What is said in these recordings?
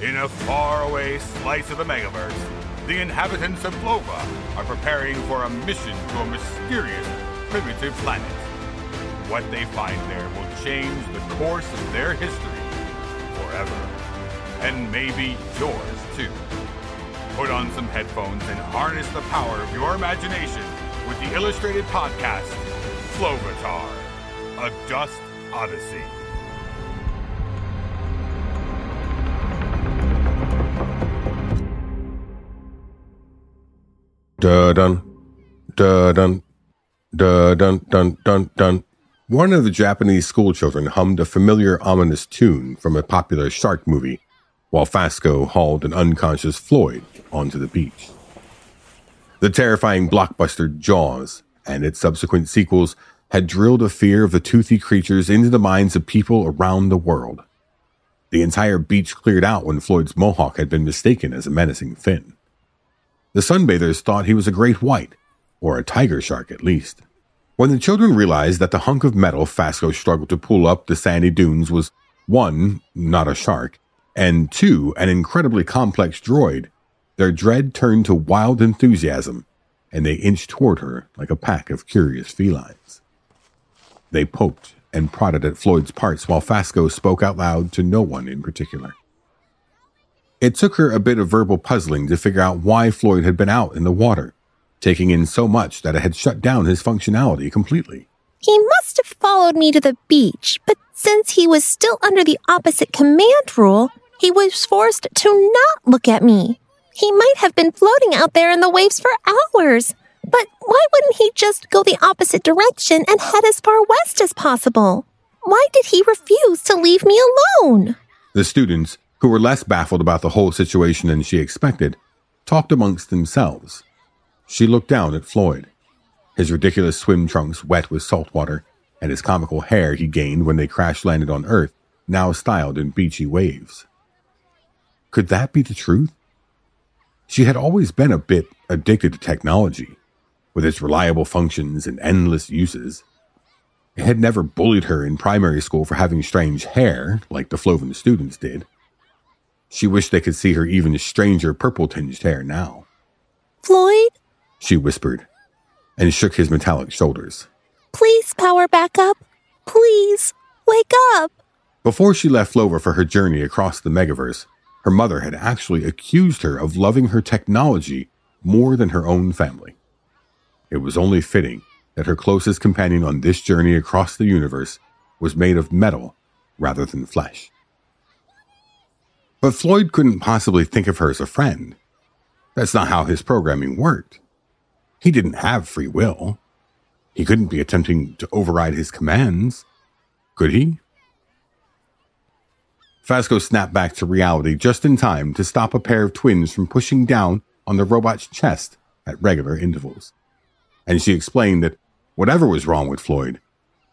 In a faraway slice of the Megaverse, the inhabitants of Flova are preparing for a mission to a mysterious, primitive planet. What they find there will change the course of their history forever. And maybe yours too. Put on some headphones and harness the power of your imagination with the illustrated podcast, Flovatar, A Dust Odyssey. Da dun, da dun, da dun dun dun dun. One of the Japanese schoolchildren hummed a familiar ominous tune from a popular shark movie, while Fasco hauled an unconscious Floyd onto the beach. The terrifying blockbuster Jaws and its subsequent sequels had drilled a fear of the toothy creatures into the minds of people around the world. The entire beach cleared out when Floyd's mohawk had been mistaken as a menacing fin. The sunbathers thought he was a great white, or a tiger shark at least. When the children realized that the hunk of metal Fasco struggled to pull up the sandy dunes was one, not a shark, and two, an incredibly complex droid, their dread turned to wild enthusiasm, and they inched toward her like a pack of curious felines. They poked and prodded at Floyd's parts while Fasco spoke out loud to no one in particular. It took her a bit of verbal puzzling to figure out why Floyd had been out in the water, taking in so much that it had shut down his functionality completely. He must have followed me to the beach, but since he was still under the opposite command rule, he was forced to not look at me. He might have been floating out there in the waves for hours. But why wouldn't he just go the opposite direction and head as far west as possible? Why did he refuse to leave me alone? The students, who were less baffled about the whole situation than she expected, talked amongst themselves. She looked down at Floyd, his ridiculous swim trunks wet with salt water, and his comical hair he gained when they crash landed on Earth, now styled in beachy waves. Could that be the truth? She had always been a bit addicted to technology, with its reliable functions and endless uses. It had never bullied her in primary school for having strange hair, like the Floven students did. She wished they could see her even stranger purple tinged hair now. Floyd? She whispered, and shook his metallic shoulders. Please power back up. Please, wake up. Before she left Flova for her journey across the megaverse, her mother had actually accused her of loving her technology more than her own family. It was only fitting that her closest companion on this journey across the universe was made of metal rather than flesh. But Floyd couldn't possibly think of her as a friend. That's not how his programming worked. He didn't have free will. He couldn't be attempting to override his commands, could he? Fasco snapped back to reality just in time to stop a pair of twins from pushing down on the robot's chest at regular intervals. And she explained that whatever was wrong with Floyd,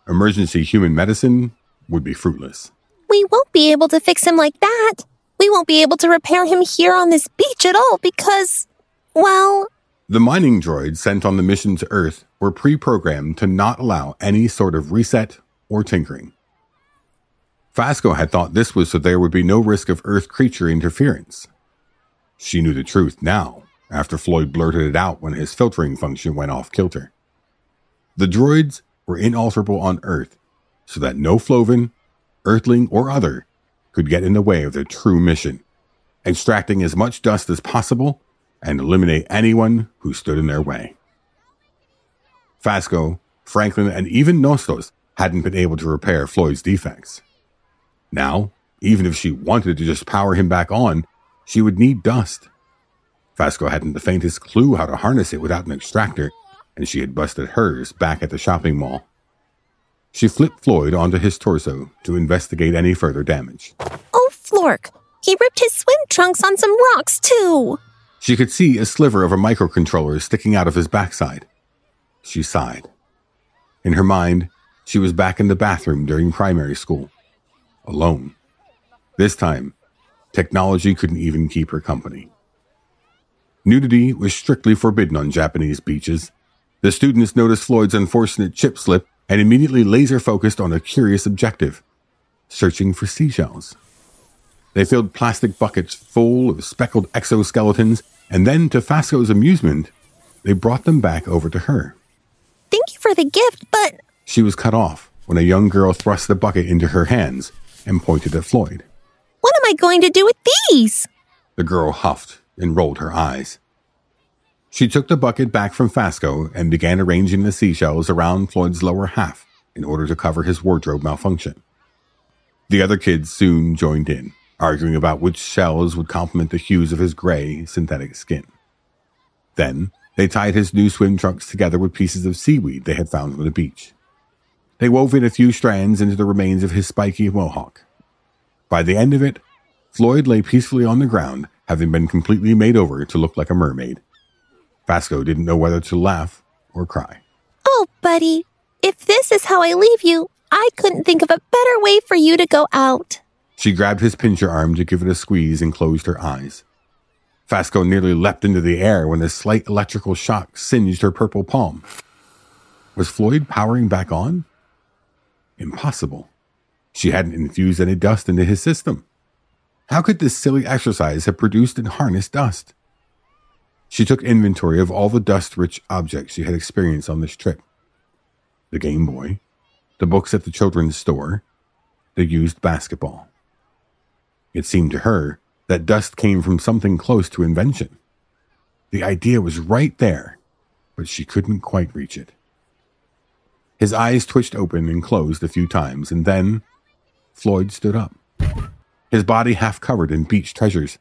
emergency human medicine would be fruitless. We won't be able to fix him like that. We won't be able to repair him here on this beach at all because, well. The mining droids sent on the mission to Earth were pre programmed to not allow any sort of reset or tinkering. Fasco had thought this was so there would be no risk of Earth creature interference. She knew the truth now, after Floyd blurted it out when his filtering function went off kilter. The droids were inalterable on Earth, so that no Floven, Earthling, or other could get in the way of their true mission, extracting as much dust as possible and eliminate anyone who stood in their way. Fasco, Franklin, and even Nostos hadn't been able to repair Floyd's defects. Now, even if she wanted to just power him back on, she would need dust. Fasco hadn't the faintest clue how to harness it without an extractor, and she had busted hers back at the shopping mall. She flipped Floyd onto his torso to investigate any further damage. Oh, Flork! He ripped his swim trunks on some rocks, too! She could see a sliver of a microcontroller sticking out of his backside. She sighed. In her mind, she was back in the bathroom during primary school alone. This time, technology couldn't even keep her company. Nudity was strictly forbidden on Japanese beaches. The students noticed Floyd's unfortunate chip slip and immediately laser focused on a curious objective searching for seashells. They filled plastic buckets full of speckled exoskeletons, and then, to Fasco's amusement, they brought them back over to her. Thank you for the gift, but. She was cut off when a young girl thrust the bucket into her hands and pointed at Floyd. What am I going to do with these? The girl huffed and rolled her eyes. She took the bucket back from Fasco and began arranging the seashells around Floyd's lower half in order to cover his wardrobe malfunction. The other kids soon joined in, arguing about which shells would complement the hues of his gray, synthetic skin. Then, they tied his new swim trunks together with pieces of seaweed they had found on the beach. They wove in a few strands into the remains of his spiky mohawk. By the end of it, Floyd lay peacefully on the ground, having been completely made over to look like a mermaid. Fasco didn't know whether to laugh or cry. Oh, buddy, if this is how I leave you, I couldn't think of a better way for you to go out. She grabbed his pincher arm to give it a squeeze and closed her eyes. Fasco nearly leapt into the air when a slight electrical shock singed her purple palm. Was Floyd powering back on? Impossible. She hadn't infused any dust into his system. How could this silly exercise have produced and harnessed dust? She took inventory of all the dust rich objects she had experienced on this trip the Game Boy, the books at the children's store, the used basketball. It seemed to her that dust came from something close to invention. The idea was right there, but she couldn't quite reach it. His eyes twitched open and closed a few times, and then Floyd stood up, his body half covered in beach treasures.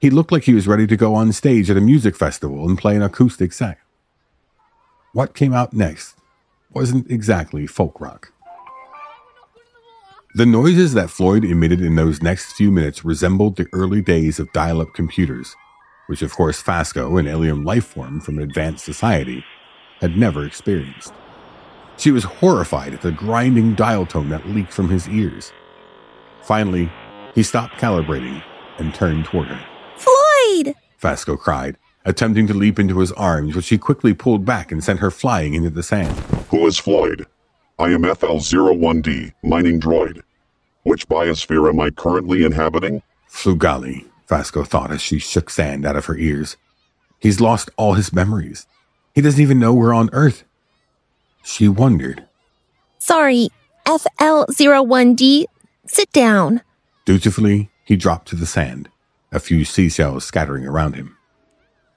He looked like he was ready to go on stage at a music festival and play an acoustic set. What came out next wasn't exactly folk rock. The noises that Floyd emitted in those next few minutes resembled the early days of dial up computers, which, of course, Fasco, an alien life form from an advanced society, had never experienced. She was horrified at the grinding dial tone that leaked from his ears. Finally, he stopped calibrating and turned toward her. Floyd! Fasco cried, attempting to leap into his arms, but she quickly pulled back and sent her flying into the sand. Who is Floyd? I am FL01D, mining droid. Which biosphere am I currently inhabiting? Flugali, Fasco thought as she shook sand out of her ears. He's lost all his memories. He doesn't even know we're on Earth. She wondered. Sorry, FL01D, sit down. Dutifully, he dropped to the sand, a few seashells scattering around him.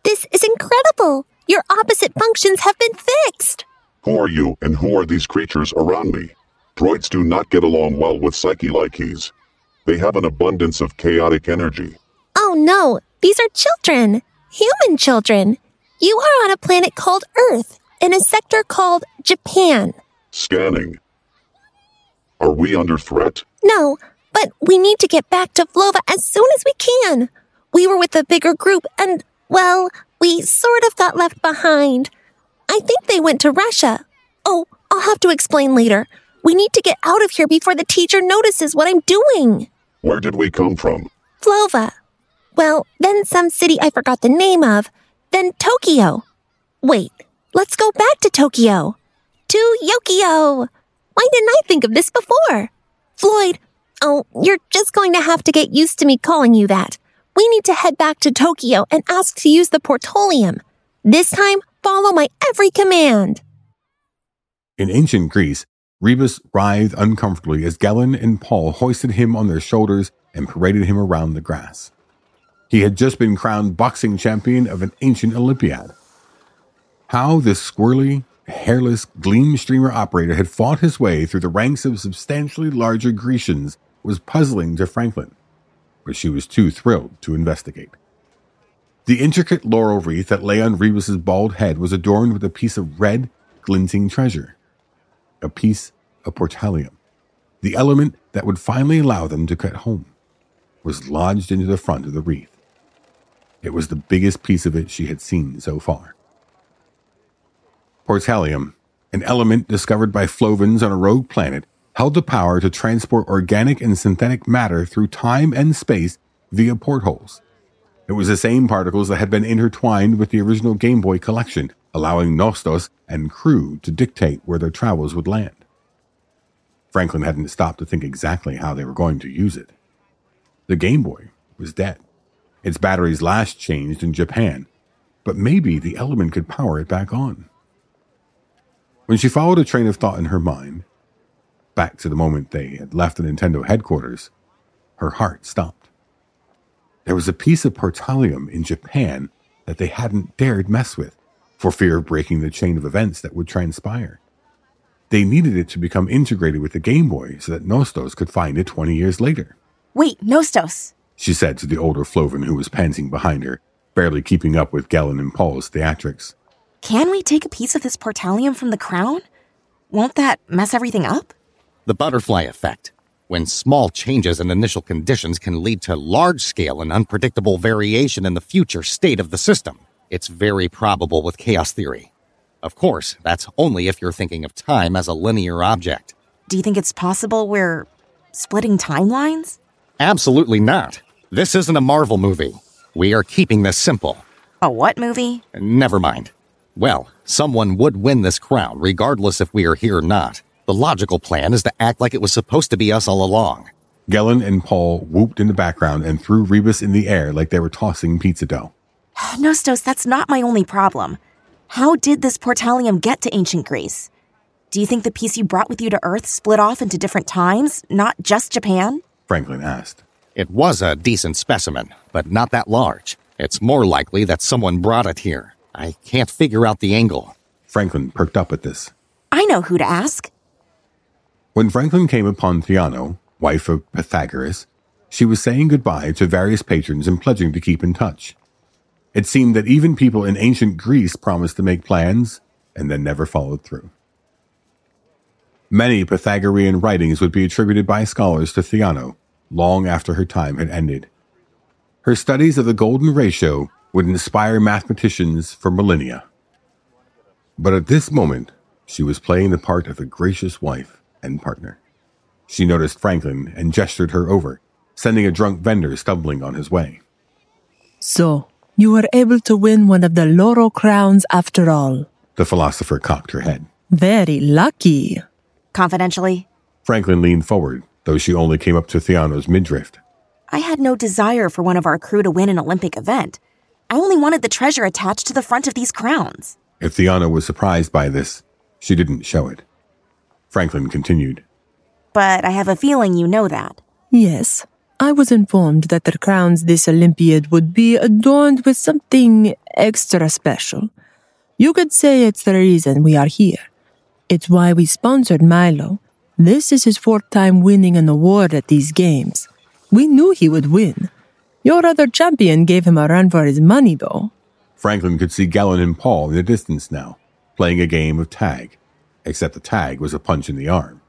This is incredible! Your opposite functions have been fixed! Who are you and who are these creatures around me? Droids do not get along well with Psyche-Lykees. They have an abundance of chaotic energy. Oh no, these are children! Human children! You are on a planet called Earth, in a sector called Japan. Scanning. Are we under threat? No, but we need to get back to Flova as soon as we can. We were with a bigger group and, well, we sort of got left behind. I think they went to Russia. Oh, I'll have to explain later. We need to get out of here before the teacher notices what I'm doing. Where did we come from? Flova. Well, then some city I forgot the name of. Then Tokyo. Wait, let's go back to Tokyo. To Yokio. Why didn't I think of this before? Floyd, oh, you're just going to have to get used to me calling you that. We need to head back to Tokyo and ask to use the portalium. This time, follow my every command. In ancient Greece, Rebus writhed uncomfortably as Gellin and Paul hoisted him on their shoulders and paraded him around the grass. He had just been crowned boxing champion of an ancient Olympiad. How this squirrely, hairless gleam streamer operator had fought his way through the ranks of substantially larger Grecians was puzzling to Franklin, but she was too thrilled to investigate. The intricate laurel wreath that lay on Rebus's bald head was adorned with a piece of red, glinting treasure. A piece of portalium, the element that would finally allow them to cut home, was lodged into the front of the wreath. It was the biggest piece of it she had seen so far. Portalium, an element discovered by Flovens on a rogue planet, held the power to transport organic and synthetic matter through time and space via portholes. It was the same particles that had been intertwined with the original Game Boy collection, allowing Nostos and crew to dictate where their travels would land. Franklin hadn't stopped to think exactly how they were going to use it. The Game Boy was dead. Its batteries last changed in Japan, but maybe the element could power it back on. When she followed a train of thought in her mind, back to the moment they had left the Nintendo headquarters, her heart stopped. There was a piece of portalium in Japan that they hadn't dared mess with for fear of breaking the chain of events that would transpire. They needed it to become integrated with the Game Boy so that Nostos could find it 20 years later. Wait, Nostos, she said to the older Floven who was panting behind her, barely keeping up with Gellin and Paul's theatrics. Can we take a piece of this portalium from the crown? Won't that mess everything up? The butterfly effect. When small changes in initial conditions can lead to large scale and unpredictable variation in the future state of the system. It's very probable with chaos theory. Of course, that's only if you're thinking of time as a linear object. Do you think it's possible we're splitting timelines? Absolutely not. This isn't a Marvel movie. We are keeping this simple. A what movie? Never mind. Well, someone would win this crown, regardless if we are here or not. The logical plan is to act like it was supposed to be us all along. Gellin and Paul whooped in the background and threw Rebus in the air like they were tossing pizza dough. Nostos, that's not my only problem. How did this portalium get to ancient Greece? Do you think the piece you brought with you to Earth split off into different times, not just Japan? Franklin asked. It was a decent specimen, but not that large. It's more likely that someone brought it here. I can't figure out the angle. Franklin perked up at this. I know who to ask. When Franklin came upon Theano, wife of Pythagoras, she was saying goodbye to various patrons and pledging to keep in touch. It seemed that even people in ancient Greece promised to make plans and then never followed through. Many Pythagorean writings would be attributed by scholars to Theano long after her time had ended. Her studies of the golden ratio would inspire mathematicians for millennia. But at this moment, she was playing the part of a gracious wife and partner. She noticed Franklin and gestured her over, sending a drunk vendor stumbling on his way. So, you were able to win one of the laurel crowns after all. The philosopher cocked her head. Very lucky. Confidentially, Franklin leaned forward, though she only came up to Theano's midriff. I had no desire for one of our crew to win an Olympic event. I only wanted the treasure attached to the front of these crowns. If Theano was surprised by this, she didn't show it. Franklin continued. But I have a feeling you know that. Yes, I was informed that the crowns this Olympiad would be adorned with something extra special. You could say it's the reason we are here. It's why we sponsored Milo. This is his fourth time winning an award at these games. We knew he would win. Your other champion gave him a run for his money, though. Franklin could see Gellin and Paul in the distance now, playing a game of tag, except the tag was a punch in the arm.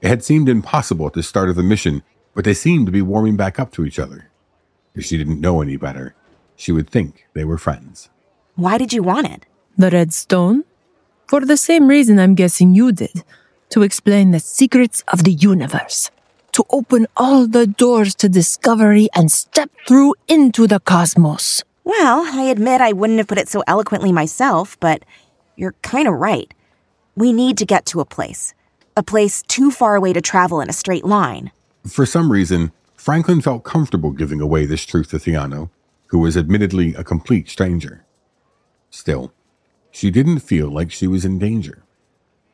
It had seemed impossible at the start of the mission, but they seemed to be warming back up to each other. If she didn't know any better, she would think they were friends. Why did you want it? The red stone? For the same reason I'm guessing you did to explain the secrets of the universe, to open all the doors to discovery and step through into the cosmos. Well, I admit I wouldn't have put it so eloquently myself, but you're kind of right. We need to get to a place. A place too far away to travel in a straight line. For some reason, Franklin felt comfortable giving away this truth to Theano, who was admittedly a complete stranger. Still, she didn't feel like she was in danger.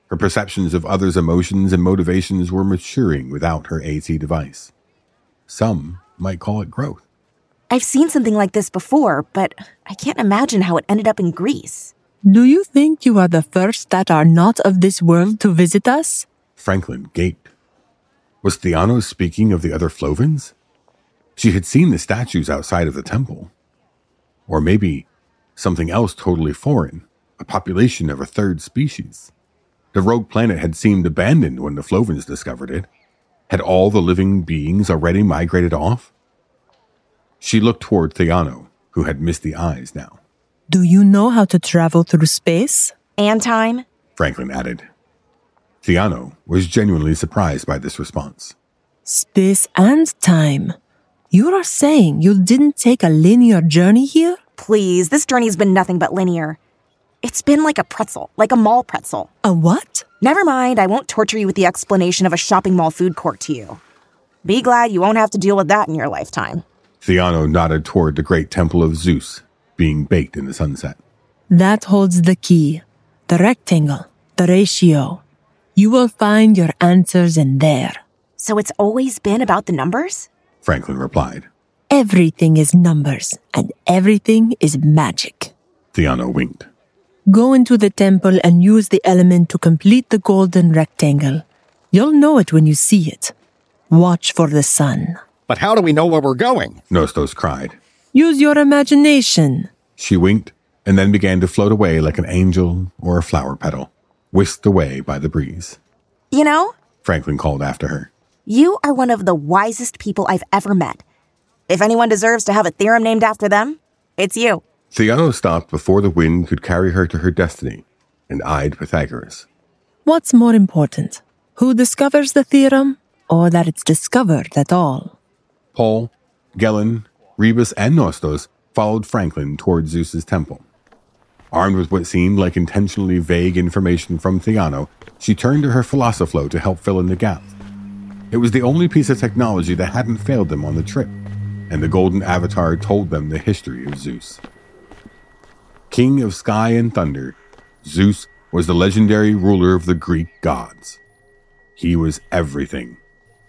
Her perceptions of others' emotions and motivations were maturing without her AT device. Some might call it growth. I've seen something like this before, but I can't imagine how it ended up in Greece. Do you think you are the first that are not of this world to visit us? Franklin gaped. Was Theano speaking of the other Flovens? She had seen the statues outside of the temple. Or maybe something else totally foreign, a population of a third species. The rogue planet had seemed abandoned when the Flovens discovered it. Had all the living beings already migrated off? She looked toward Theano, who had misty eyes now. Do you know how to travel through space? And time? Franklin added. Theano was genuinely surprised by this response. Space and time. You are saying you didn't take a linear journey here? Please, this journey's been nothing but linear. It's been like a pretzel, like a mall pretzel. A what? Never mind, I won't torture you with the explanation of a shopping mall food court to you. Be glad you won't have to deal with that in your lifetime. Theano nodded toward the great temple of Zeus, being baked in the sunset. That holds the key, the rectangle, the ratio. You will find your answers in there. So it's always been about the numbers? Franklin replied. Everything is numbers, and everything is magic. Theano winked. Go into the temple and use the element to complete the golden rectangle. You'll know it when you see it. Watch for the sun. But how do we know where we're going? Nostos cried. Use your imagination. She winked and then began to float away like an angel or a flower petal, whisked away by the breeze. You know, Franklin called after her. you are one of the wisest people I've ever met. If anyone deserves to have a theorem named after them, it's you. Theano stopped before the wind could carry her to her destiny and eyed Pythagoras. What's more important? Who discovers the theorem, or that it's discovered at all? Paul, Gellin, Rebus, and Nostos followed Franklin toward Zeus's temple. Armed with what seemed like intentionally vague information from Theano, she turned to her Philosophlo to help fill in the gaps. It was the only piece of technology that hadn't failed them on the trip, and the golden avatar told them the history of Zeus. King of sky and thunder, Zeus was the legendary ruler of the Greek gods. He was everything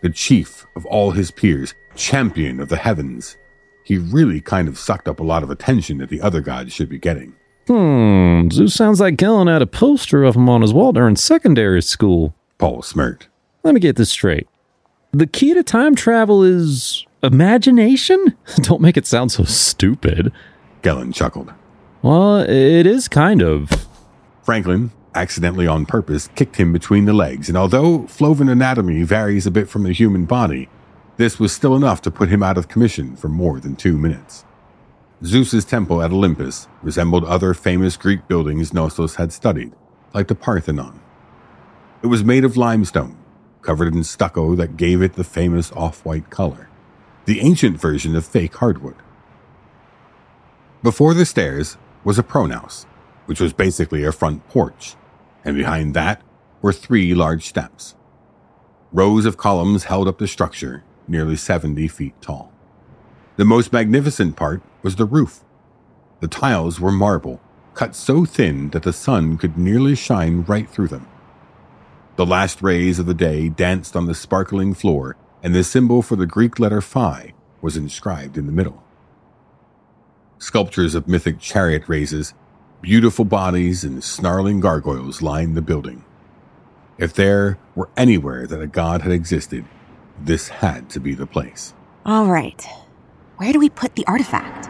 the chief of all his peers, champion of the heavens. He really kind of sucked up a lot of attention that the other gods should be getting. Hmm, Zeus sounds like Gellin had a poster of him on his wall during secondary school. Paul smirked. Let me get this straight. The key to time travel is imagination? Don't make it sound so stupid. Gellin chuckled. Well, it is kind of. Franklin, accidentally on purpose, kicked him between the legs, and although Floven anatomy varies a bit from the human body, this was still enough to put him out of commission for more than two minutes. Zeus's temple at Olympus resembled other famous Greek buildings Nostos had studied, like the Parthenon. It was made of limestone, covered in stucco that gave it the famous off-white color, the ancient version of fake hardwood. Before the stairs was a pronaos, which was basically a front porch, and behind that were three large steps. Rows of columns held up the structure, nearly 70 feet tall. The most magnificent part was the roof. The tiles were marble, cut so thin that the sun could nearly shine right through them. The last rays of the day danced on the sparkling floor, and the symbol for the Greek letter phi was inscribed in the middle. Sculptures of mythic chariot races, beautiful bodies, and snarling gargoyles lined the building. If there were anywhere that a god had existed, this had to be the place. All right. Where do we put the artifact?